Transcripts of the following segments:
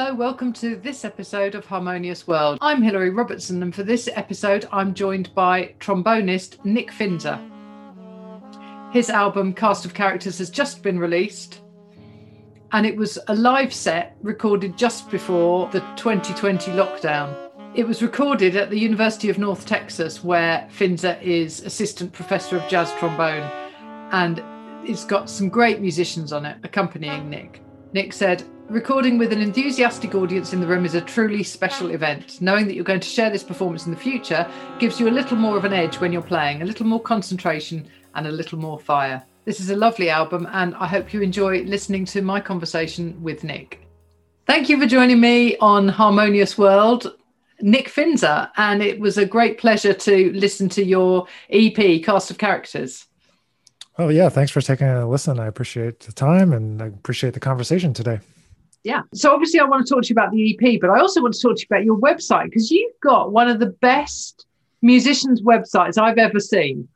Hello, welcome to this episode of Harmonious World. I'm Hilary Robertson, and for this episode, I'm joined by trombonist Nick Finzer. His album Cast of Characters has just been released, and it was a live set recorded just before the 2020 lockdown. It was recorded at the University of North Texas, where Finzer is assistant professor of jazz trombone, and it's got some great musicians on it accompanying Nick. Nick said, Recording with an enthusiastic audience in the room is a truly special event. Knowing that you're going to share this performance in the future gives you a little more of an edge when you're playing, a little more concentration, and a little more fire. This is a lovely album, and I hope you enjoy listening to my conversation with Nick. Thank you for joining me on Harmonious World, Nick Finzer, and it was a great pleasure to listen to your EP, Cast of Characters. Oh, yeah. Thanks for taking a listen. I appreciate the time and I appreciate the conversation today yeah. So obviously, I want to talk to you about the EP, but I also want to talk to you about your website because you've got one of the best musicians' websites I've ever seen.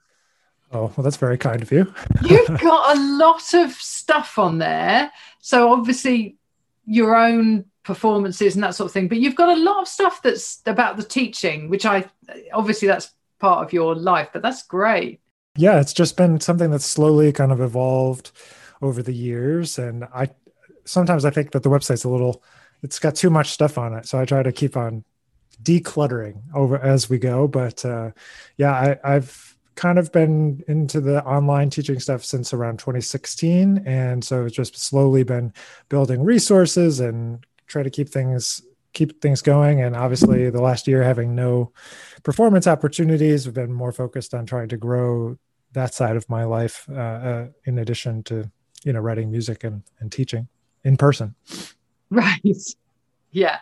Oh, well, that's very kind of you. you've got a lot of stuff on there. So obviously, your own performances and that sort of thing, but you've got a lot of stuff that's about the teaching, which I obviously that's part of your life, but that's great. Yeah, it's just been something that's slowly kind of evolved over the years. And I sometimes I think that the website's a little, it's got too much stuff on it. So I try to keep on decluttering over as we go. But uh, yeah, I, I've kind of been into the online teaching stuff since around 2016. And so it's just slowly been building resources and try to keep things keep things going and obviously the last year having no performance opportunities we've been more focused on trying to grow that side of my life uh, uh, in addition to you know writing music and, and teaching in person. Right. Yeah.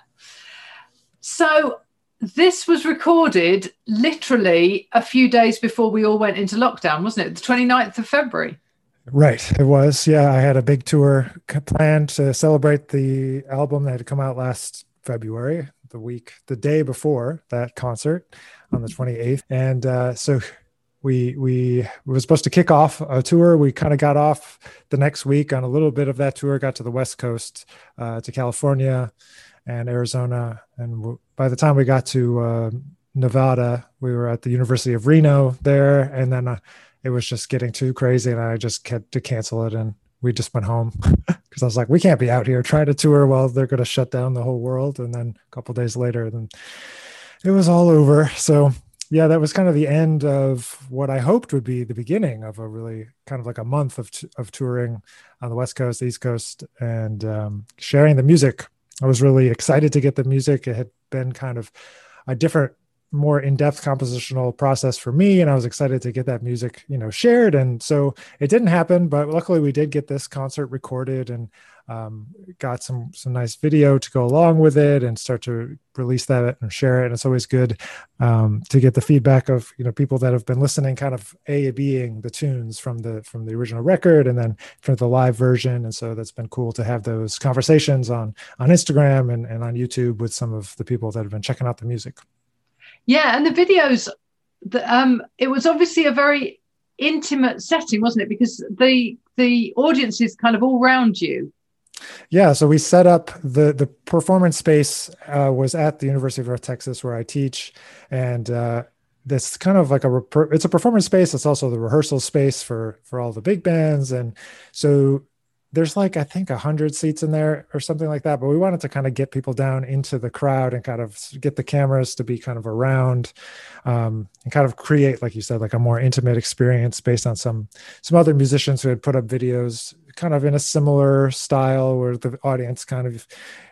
So this was recorded literally a few days before we all went into lockdown, wasn't it? The 29th of February. Right. It was. Yeah. I had a big tour planned to celebrate the album that had come out last February, the week, the day before that concert on the 28th. And uh, so we we were supposed to kick off a tour. We kind of got off the next week on a little bit of that tour. Got to the West Coast, uh, to California, and Arizona. And w- by the time we got to uh, Nevada, we were at the University of Reno there, and then uh, it was just getting too crazy, and I just had to cancel it, and we just went home because I was like, we can't be out here trying to tour while they're going to shut down the whole world. And then a couple days later, then it was all over. So yeah, that was kind of the end of what I hoped would be the beginning of a really kind of like a month of t- of touring on the West Coast, East Coast, and um, sharing the music. I was really excited to get the music. It had been kind of a different, more in-depth compositional process for me, and I was excited to get that music, you know, shared. And so it didn't happen, but luckily we did get this concert recorded and um, got some some nice video to go along with it and start to release that and share it. And it's always good um, to get the feedback of you know people that have been listening, kind of a being the tunes from the from the original record and then from the live version. And so that's been cool to have those conversations on on Instagram and, and on YouTube with some of the people that have been checking out the music. Yeah, and the videos, the, um, it was obviously a very intimate setting, wasn't it? Because the the audience is kind of all around you yeah, so we set up the the performance space uh, was at the University of North Texas where I teach, and uh, this kind of like a it's a performance space. It's also the rehearsal space for for all the big bands, and so there's like I think a hundred seats in there or something like that. But we wanted to kind of get people down into the crowd and kind of get the cameras to be kind of around, um, and kind of create, like you said, like a more intimate experience based on some some other musicians who had put up videos kind of in a similar style where the audience kind of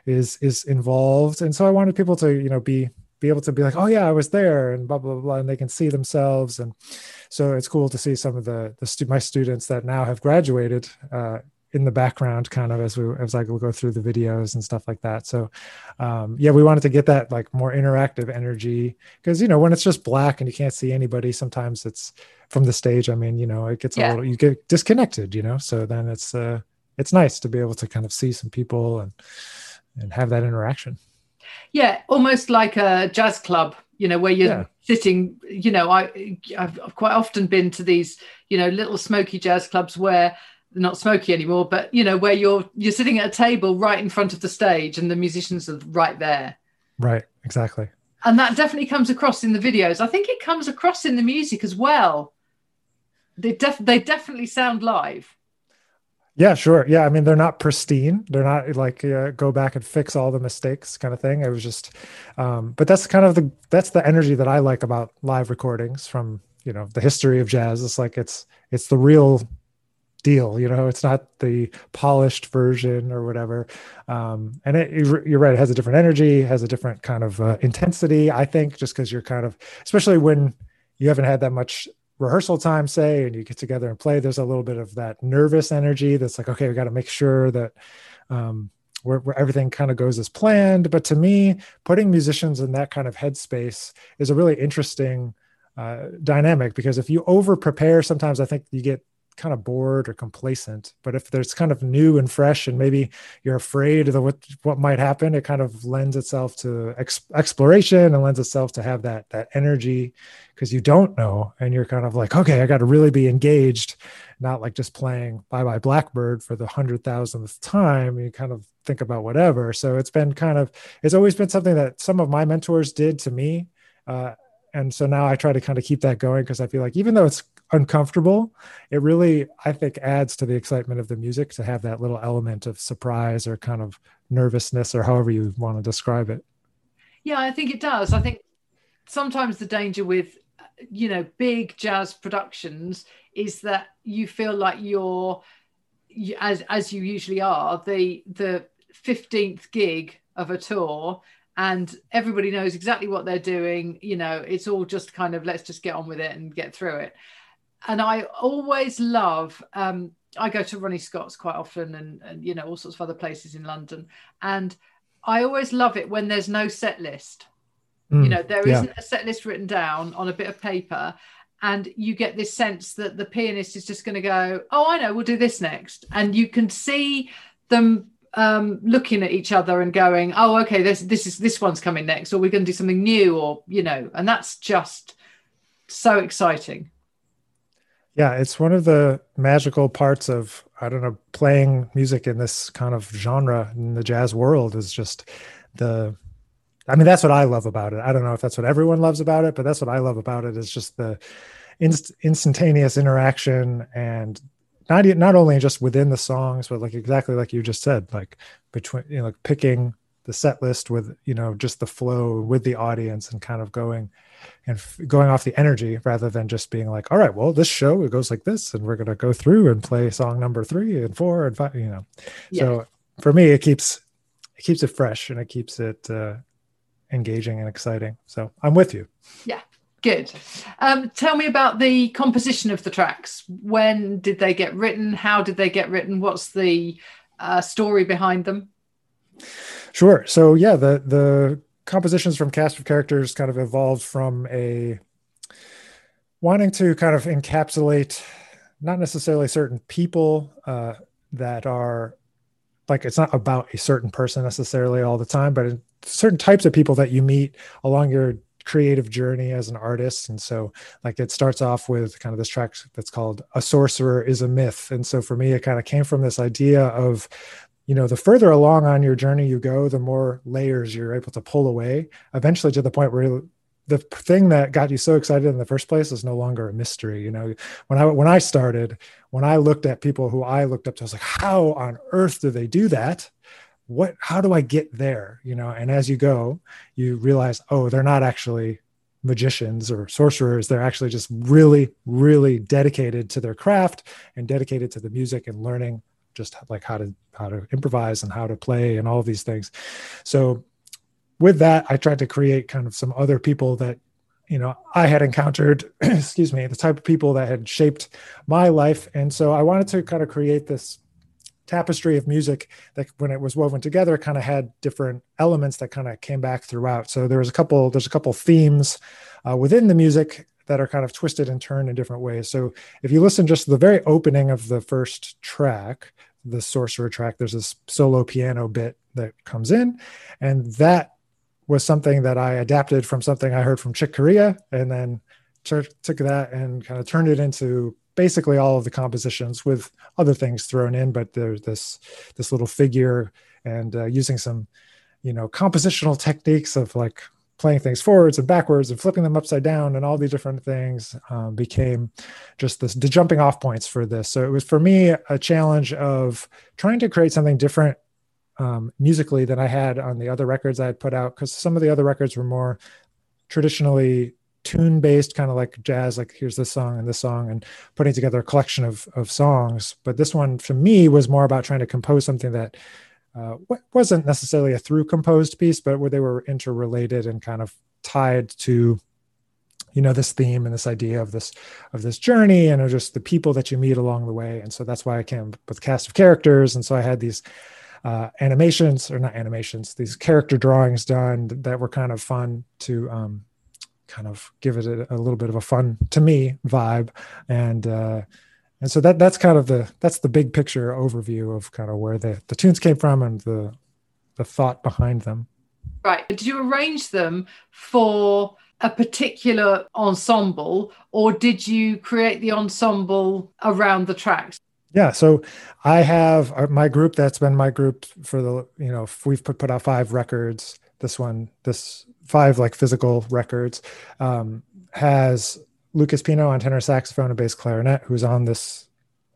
is is involved. And so I wanted people to you know be be able to be like, oh yeah, I was there, and blah blah blah, and they can see themselves, and so it's cool to see some of the the stu- my students that now have graduated uh, in the background kind of as we as I go through the videos and stuff like that. So um, yeah, we wanted to get that like more interactive energy because you know when it's just black and you can't see anybody, sometimes it's from the stage. I mean, you know, it gets yeah. a little you get disconnected, you know. So then it's uh it's nice to be able to kind of see some people and and have that interaction. Yeah, almost like a jazz club, you know, where you're yeah. sitting. You know, I I've quite often been to these, you know, little smoky jazz clubs where not smoky anymore, but you know, where you're you're sitting at a table right in front of the stage and the musicians are right there. Right, exactly. And that definitely comes across in the videos. I think it comes across in the music as well. They def- they definitely sound live. Yeah, sure. Yeah, I mean they're not pristine. They're not like uh, go back and fix all the mistakes kind of thing. It was just, um, but that's kind of the that's the energy that I like about live recordings from you know the history of jazz. It's like it's it's the real deal you know it's not the polished version or whatever. Um, and it, you're right it has a different energy has a different kind of uh, intensity i think just because you're kind of especially when you haven't had that much rehearsal time say and you get together and play there's a little bit of that nervous energy that's like okay we got to make sure that um, where, where everything kind of goes as planned. But to me putting musicians in that kind of headspace is a really interesting uh, dynamic because if you over prepare sometimes i think you get kind of bored or complacent. But if there's kind of new and fresh, and maybe you're afraid of the, what what might happen, it kind of lends itself to ex- exploration and lends itself to have that that energy because you don't know, and you're kind of like, okay, I got to really be engaged, not like just playing Bye Bye Blackbird for the hundred thousandth time. You kind of think about whatever. So it's been kind of it's always been something that some of my mentors did to me. Uh, and so now I try to kind of keep that going because I feel like even though it's uncomfortable, it really, I think, adds to the excitement of the music to have that little element of surprise or kind of nervousness or however you want to describe it. Yeah, I think it does. I think sometimes the danger with, you know, big jazz productions is that you feel like you're, as as you usually are, the the fifteenth gig of a tour and everybody knows exactly what they're doing you know it's all just kind of let's just get on with it and get through it and I always love. Um, I go to Ronnie Scott's quite often, and, and you know all sorts of other places in London, and I always love it when there's no set list. Mm, you know, there yeah. not a set list written down on a bit of paper, and you get this sense that the pianist is just going to go, "Oh, I know, we'll do this next," and you can see them um, looking at each other and going, "Oh, okay, this this is this one's coming next, or we're going to do something new," or you know, and that's just so exciting. Yeah it's one of the magical parts of i don't know playing music in this kind of genre in the jazz world is just the i mean that's what i love about it. I don't know if that's what everyone loves about it but that's what i love about it is just the inst- instantaneous interaction and not not only just within the songs but like exactly like you just said like between you know like picking the set list with you know just the flow with the audience and kind of going and f- going off the energy rather than just being like all right well this show it goes like this and we're going to go through and play song number three and four and five you know. Yeah. so for me it keeps it keeps it fresh and it keeps it uh, engaging and exciting. So i'm with you. Yeah good. Um, tell me about the composition of the tracks. When did they get written? How did they get written? What's the uh, story behind them? Sure. So yeah, the the compositions from cast of characters kind of evolved from a wanting to kind of encapsulate not necessarily certain people uh, that are like it's not about a certain person necessarily all the time, but certain types of people that you meet along your creative journey as an artist. And so like it starts off with kind of this track that's called a sorcerer is a myth. And so for me it kind of came from this idea of you know the further along on your journey you go the more layers you're able to pull away eventually to the point where the thing that got you so excited in the first place is no longer a mystery you know? When i when i started when i looked at people who i looked up to i was like how on earth do they do that what how do i get there? You know and as you go you realize oh they're not actually magicians or sorcerers. They're actually just really really dedicated to their craft and dedicated to the music and learning just like how to how to improvise and how to play and all of these things. So with that i tried to create kind of some other people that you know i had encountered excuse me the type of people that had shaped my life. And so i wanted to kind of create this tapestry of music that when it was woven together kind of had different elements that kind of came back throughout so there was a couple there's a couple themes uh, within the music that are kind of twisted and turned in different ways. So if you listen just to the very opening of the first track, the sorcerer track, there's this solo piano bit that comes in, and that was something that I adapted from something I heard from Chick Corea, and then took that and kind of turned it into basically all of the compositions with other things thrown in but there's this this little figure and uh, using some you know compositional techniques of like playing things forwards and backwards and flipping them upside down and all these different things um, became just this the jumping off points for this. So it was for me a challenge of trying to create something different um, musically than i had on the other records i had put out because some of the other records were more traditionally tune based kind of like jazz like here's this song and this song and putting together a collection of, of songs. But this one for me was more about trying to compose something that uh, wasn't necessarily a through composed piece, but where they were interrelated and kind of tied to you know this theme and this idea of this of this journey and just the people that you meet along the way. And so that's why i came with cast of characters. And so i had these uh, animations or not animations these character drawings done that were kind of fun to um, kind of give it a, a, little bit of a fun to me vibe. And uh, and so that that's kind of the that's the big picture overview of kind of where the the tunes came from and the the thought behind them. Right. Did you arrange them for a particular ensemble or did you create the ensemble around the tracks? Yeah so i have uh, my group that's been my group for the you know we've put, put out five records. This one this five like physical records um, has Lucas Pino on tenor saxophone and bass clarinet, who's on this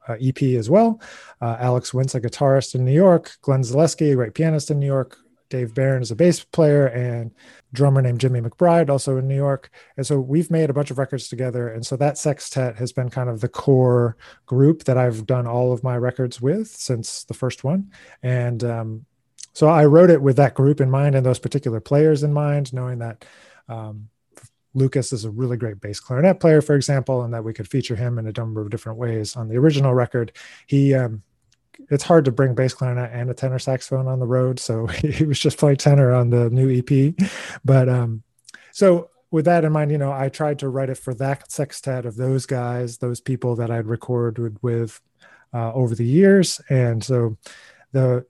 uh, EP as well. Uh, Alex Wintz, a guitarist in New York. Glenn Zaleski, a great pianist in New York. Dave Baron is a bass player and drummer named Jimmy Macbride, also in New York. And so we've made a bunch of records together. And so that sextet has been kind of the core group that I've done all of my records with since the first one. And um, so I wrote it with that group in mind and those particular players in mind, knowing that um, Lucas is a really great bass clarinet player, for example, and that we could feature him in a number of different ways on the original record. He, um, it's hard to bring bass clarinet and a tenor saxophone on the road, so he was just playing tenor on the new EP. But um, so with that in mind, you know, I tried to write it for that sextet of those guys, those people that I'd recorded with uh, over the years, and so the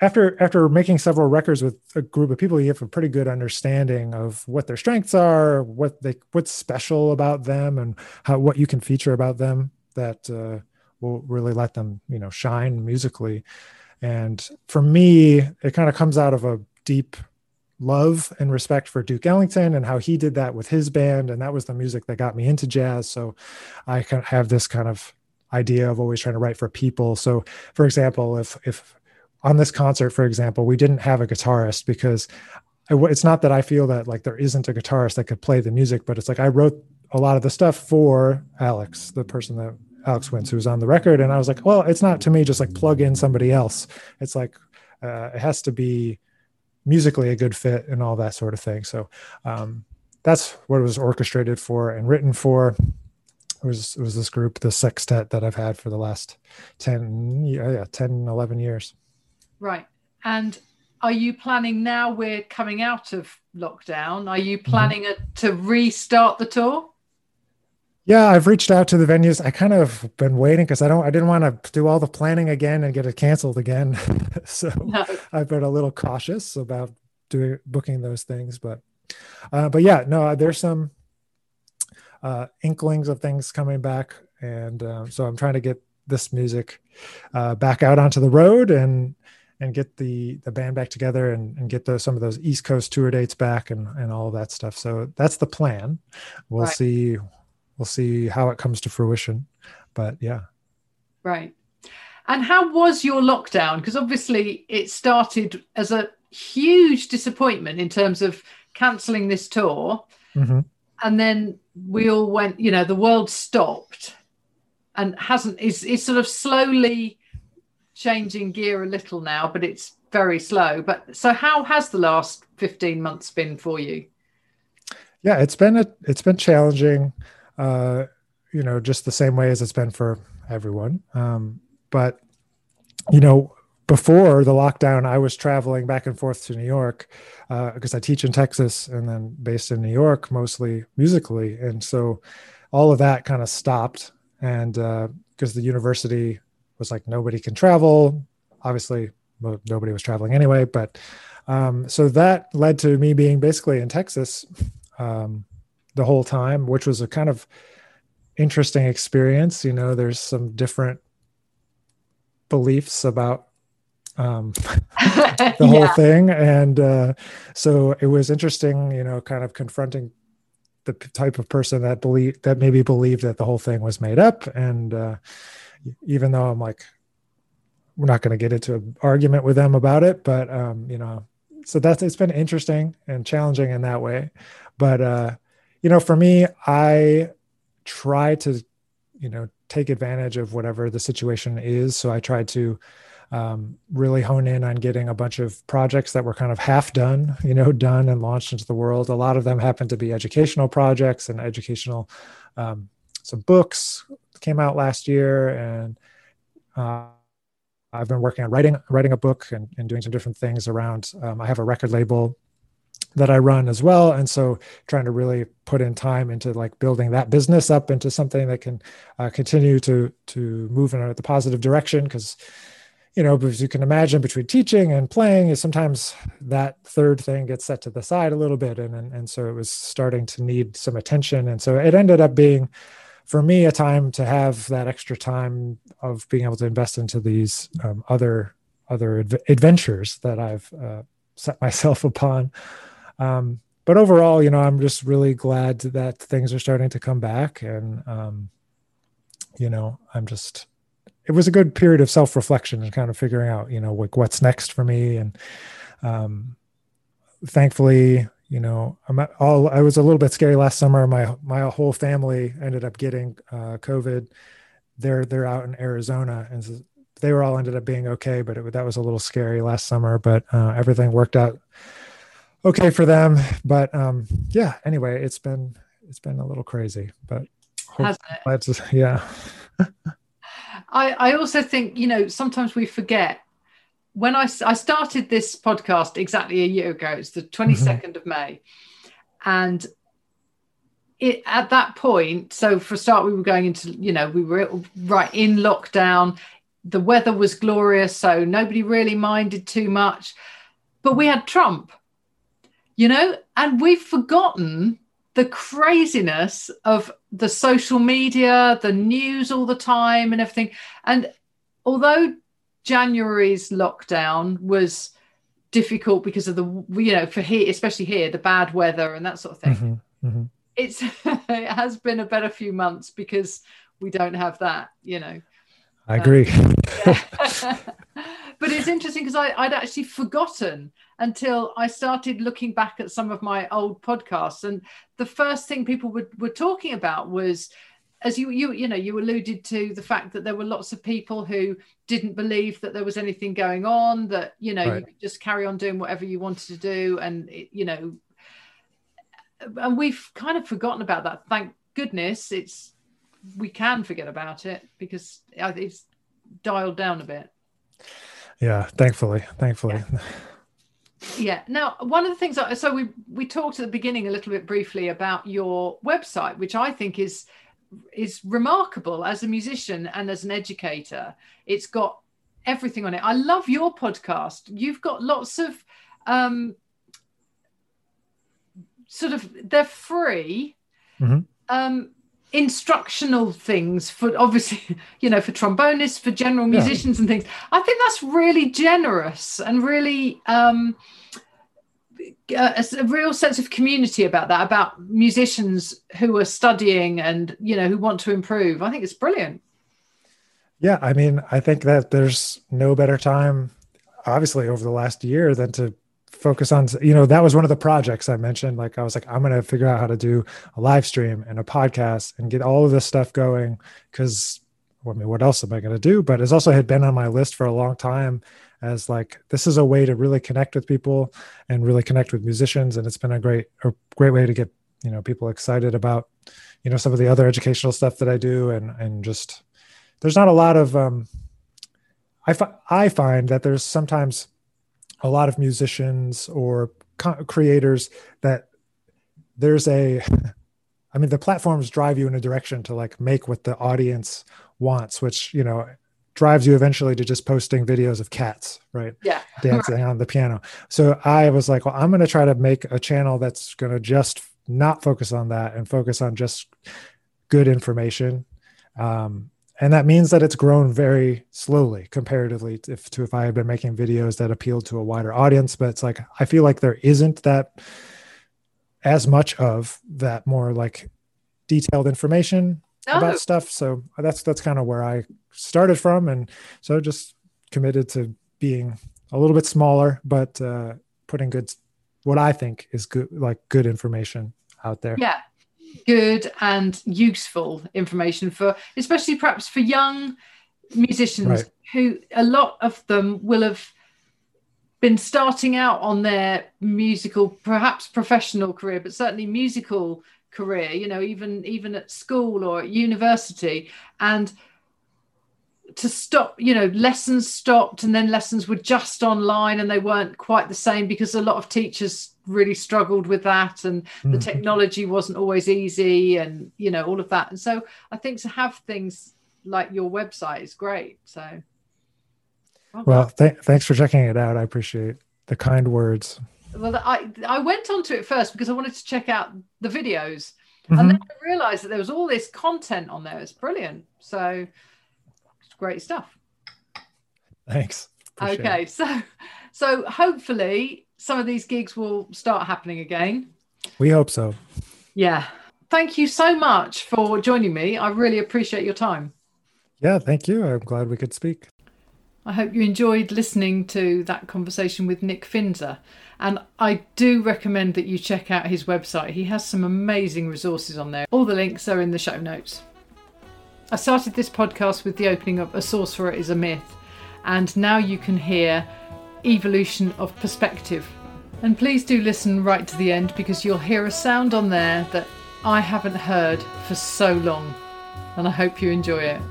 after after making several records with a group of people you have a pretty good understanding of what their strengths are what they what's special about them and how what you can feature about them that uh, will really let them you know shine musically. And for me it kind of comes out of a deep love and respect for duke ellington and how he did that with his band and that was the music that got me into jazz. So i kind of have this kind of idea of always trying to write for people. So for example if if on this concert, for example, we didn't have a guitarist because it's not that I feel that like there isn't a guitarist that could play the music, but it's like I wrote a lot of the stuff for Alex, the person that Alex Wintz, who was on the record. And I was like, well, it's not to me just like plug in somebody else. It's like uh, it has to be musically a good fit and all that sort of thing. So um, that's what it was orchestrated for and written for. It was, it was this group, the sextet that I've had for the last 10, yeah, 10, 11 years. Right. And are you planning now we're coming out of lockdown? Are you mm-hmm. planning mm-hmm. a, to restart the tour? Yeah, I've reached out to the venues. I kind of been waiting because I don't I didn't want to do all the planning again and get it canceled again. so no. I've been a little cautious about doing booking those things. But uh, but yeah, no, there's some uh, inklings of things coming back, and uh, so I'm trying to get this music uh, back out onto the road and and get the the band back together and, and get those some of those East Coast tour dates back and and all of that stuff. So that's the plan. We'll right. see we'll see how it comes to fruition. But yeah. Right. And how was your lockdown? Because obviously it started as a huge disappointment in terms of cancelling this tour. Mm-hmm. And then we all went, you know, the world stopped and hasn't is is sort of slowly changing gear a little now, but it's very slow. But so, how has the last fifteen months been for you? Yeah, it's been a it's been challenging. Uh, you know, just the same way as it's been for everyone. Um, but you know, before the lockdown, I was traveling back and forth to New York because uh, I teach in Texas and then based in New York, mostly musically, and so all of that kind of stopped. And because uh, the university was like nobody can travel. Obviously, nobody was traveling anyway. But um, so that led to me being basically in Texas um, the whole time, which was a kind of interesting experience. You know, there's some different beliefs about um, the yeah. whole thing, and uh, so it was interesting. You know, kind of confronting the type of person that believe that maybe believed that the whole thing was made up, and uh, even though I'm like, we're not going to get into an argument with them about it, but um, you know, so that's it's been interesting and challenging in that way. But uh, you know, for me, I try to, you know, take advantage of whatever the situation is. So I tried to um, really hone in on getting a bunch of projects that were kind of half done, you know, done and launched into the world. A lot of them happened to be educational projects and educational, um, some books came out last year, and uh, I've been working on writing writing a book and, and doing some different things around. Um, I have a record label that I run as well. And so trying to really put in time into like building that business up into something that can uh, continue to to move in the positive direction because you know as you can imagine between teaching and playing is sometimes that third thing gets set to the side a little bit and, and and so it was starting to need some attention and so it ended up being for me a time to have that extra time of being able to invest into these um, other other adv- adventures that I've uh, set myself upon um, but overall, you know, I'm just really glad that things are starting to come back, and um, you know, I'm just. It was a good period of self reflection and kind of figuring out, you know, like what's next for me, and um, thankfully, you know, I'm all. I was a little bit scary last summer. My my whole family ended up getting uh, COVID. They're they're out in Arizona, and they were all ended up being okay. But it, that was a little scary last summer. But uh, everything worked out okay for them. But um, yeah, anyway, it's been it's been a little crazy, but yeah. I I also think you know sometimes we forget when I I started this podcast exactly a year ago. It's the twenty second mm mm-hmm. of May, and it at that point. So for a start, we were going into you know we were right in lockdown. The weather was glorious, so nobody really minded too much. But we had Trump you know, and we've forgotten the craziness of the social media, the news all the time, and everything. And although January's lockdown was difficult because of the, you know, for here, especially here, the bad weather and that sort of thing. Mm-hmm, mm-hmm. It's it has been a better few months because we don't have that, you know. I agree. Um, but it's interesting because I'd actually forgotten until I started looking back at some of my old podcasts. And the first thing people were, were talking about was, as you you you know you alluded to the fact that there were lots of people who didn't believe that there was anything going on that you know right. you could just carry on doing whatever you wanted to do and you know and we've kind of forgotten about that thank goodness it's we can forget about it because it's dialed down a bit yeah thankfully thankfully yeah. Yeah. Now, one of the things, so we we talked at the beginning a little bit briefly about your website, which I think is is remarkable as a musician and as an educator. It's got everything on it. I love your podcast. You've got lots of um, sort of they're free. Mm-hmm. Um, instructional things for obviously you know for trombonists for general musicians yeah. and things i think that's really generous and really um a, a, real sense of community about that about musicians who are studying and you know who want to improve. I think it's brilliant. Yeah i mean i think that there's no better time obviously over the last year than to focus on you know that was one of the projects i mentioned. Like i was like i'm going to figure out how to do a live stream and a podcast and get all of this stuff going because i mean what else am i going to do? But it's also had been on my list for a long time as like this is a way to really connect with people and really connect with musicians and it's been a great a great way to get you know people excited about you know some of the other educational stuff that i do and and just there's not a lot of um i, fi- I find that there's sometimes a lot of musicians or co- creators that there's a i mean the platforms drive you in a direction to like make what the audience wants which you know drives you eventually to just posting videos of cats right yeah dancing right. on the piano so i was like well i'm going to try to make a channel that's going to just not focus on that and focus on just good information. Um, and that means that it's grown very slowly comparatively to if, to if I had been making videos that appealed to a wider audience. But it's like I feel like there isn't that as much of that more like detailed information no. about stuff. So that's that's kind of where I started from, and so just committed to being a little bit smaller, but uh, putting good what I think is good like good information out there. Yeah, good and useful information for especially perhaps for young musicians right. who a lot of them will have been starting out on their musical perhaps professional career but certainly musical career you know even even at school or at university. And to stop you know lessons stopped and then lessons were just online and they weren't quite the same because a lot of teachers really struggled with that and mm-hmm. the technology wasn't always easy and you know all of that. And so i think to have things like your website is great. So well, well th- thanks for checking it out. I appreciate the kind words well i i went onto it first because i wanted to check out the videos mm-hmm. and then i realized that there was all this content on there it's brilliant so it's great stuff thanks appreciate okay it. so so hopefully some of these gigs will start happening again. We hope so. Yeah. Thank you so much for joining me. I really appreciate your time. Yeah, thank you. I'm glad we could speak. I hope you enjoyed listening to that conversation with Nick Finzer. And I do recommend that you check out his website. He has some amazing resources on there. All the links are in the show notes. I started this podcast with the opening of A Sorcerer is a Myth, and now you can hear evolution of perspective. And please do listen right to the end because you'll hear a sound on there that I haven't heard for so long, and I hope you enjoy it.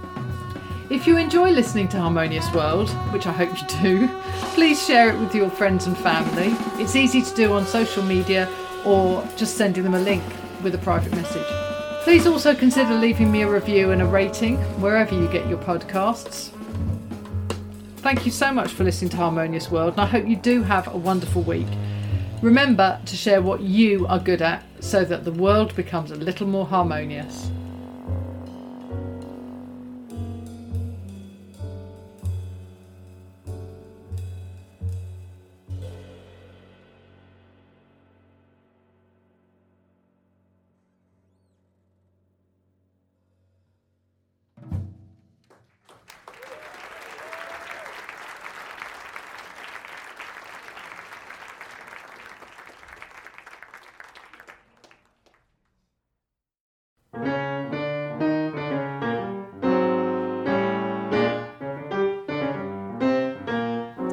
If you enjoy listening to Harmonious World, which I hope you do, please share it with your friends and family. It's easy to do on social media or just sending them a link with a private message. Please also consider leaving me a review and a rating wherever you get your podcasts. Thank you so much for listening to Harmonious World, and I hope you do have a wonderful week. Remember to share what you are good at so that the world becomes a little more harmonious.